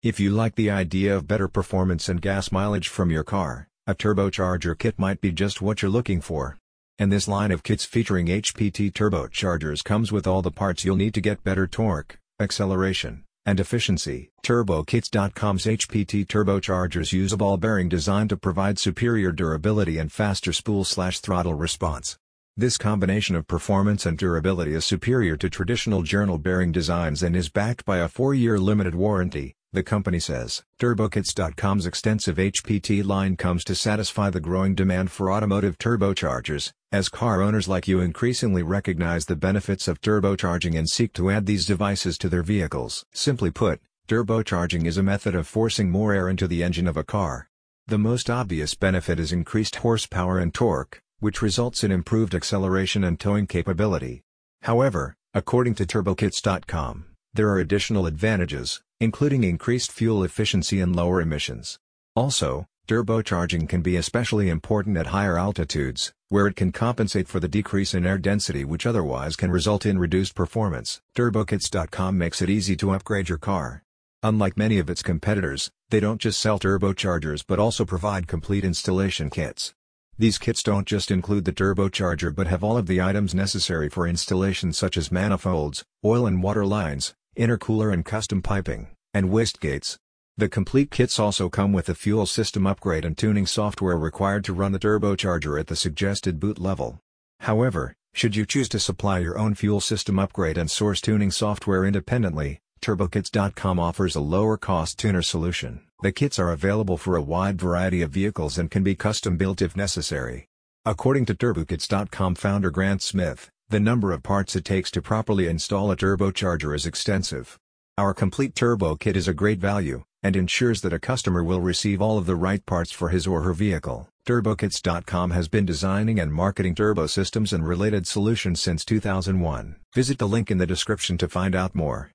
If you like the idea of better performance and gas mileage from your car, a turbocharger kit might be just what you're looking for. And this line of kits featuring HPT turbochargers comes with all the parts you'll need to get better torque, acceleration, and efficiency. TurboKits.com's HPT turbochargers use a ball bearing design to provide superior durability and faster spool-slash-throttle response. This combination of performance and durability is superior to traditional journal bearing designs and is backed by a 4-year limited warranty, the company says. TurboKits.com's extensive HPT line comes to satisfy the growing demand for automotive turbochargers, as car owners like you increasingly recognize the benefits of turbocharging and seek to add these devices to their vehicles. Simply put, turbocharging is a method of forcing more air into the engine of a car. The most obvious benefit is increased horsepower and torque, which results in improved acceleration and towing capability. However, according to TurboKits.com, there are additional advantages, including increased fuel efficiency and lower emissions. Also, turbocharging can be especially important at higher altitudes, where it can compensate for the decrease in air density which otherwise can result in reduced performance. TurboKits.com makes it easy to upgrade your car. Unlike many of its competitors, they don't just sell turbochargers but also provide complete installation kits. These kits don't just include the turbocharger but have all of the items necessary for installation such as manifolds, oil and water lines, intercooler and custom piping, and wastegates. The complete kits also come with the fuel system upgrade and tuning software required to run the turbocharger at the suggested boot level. However, should you choose to supply your own fuel system upgrade and source tuning software independently, TurboKits.com offers a lower-cost tuner solution. The kits are available for a wide variety of vehicles and can be custom-built if necessary. According to TurboKits.com founder Grant Smith, the number of parts it takes to properly install a turbocharger is extensive. Our complete turbo kit is a great value, and ensures that a customer will receive all of the right parts for his or her vehicle. TurboKits.com has been designing and marketing turbo systems and related solutions since 2001. Visit the link in the description to find out more.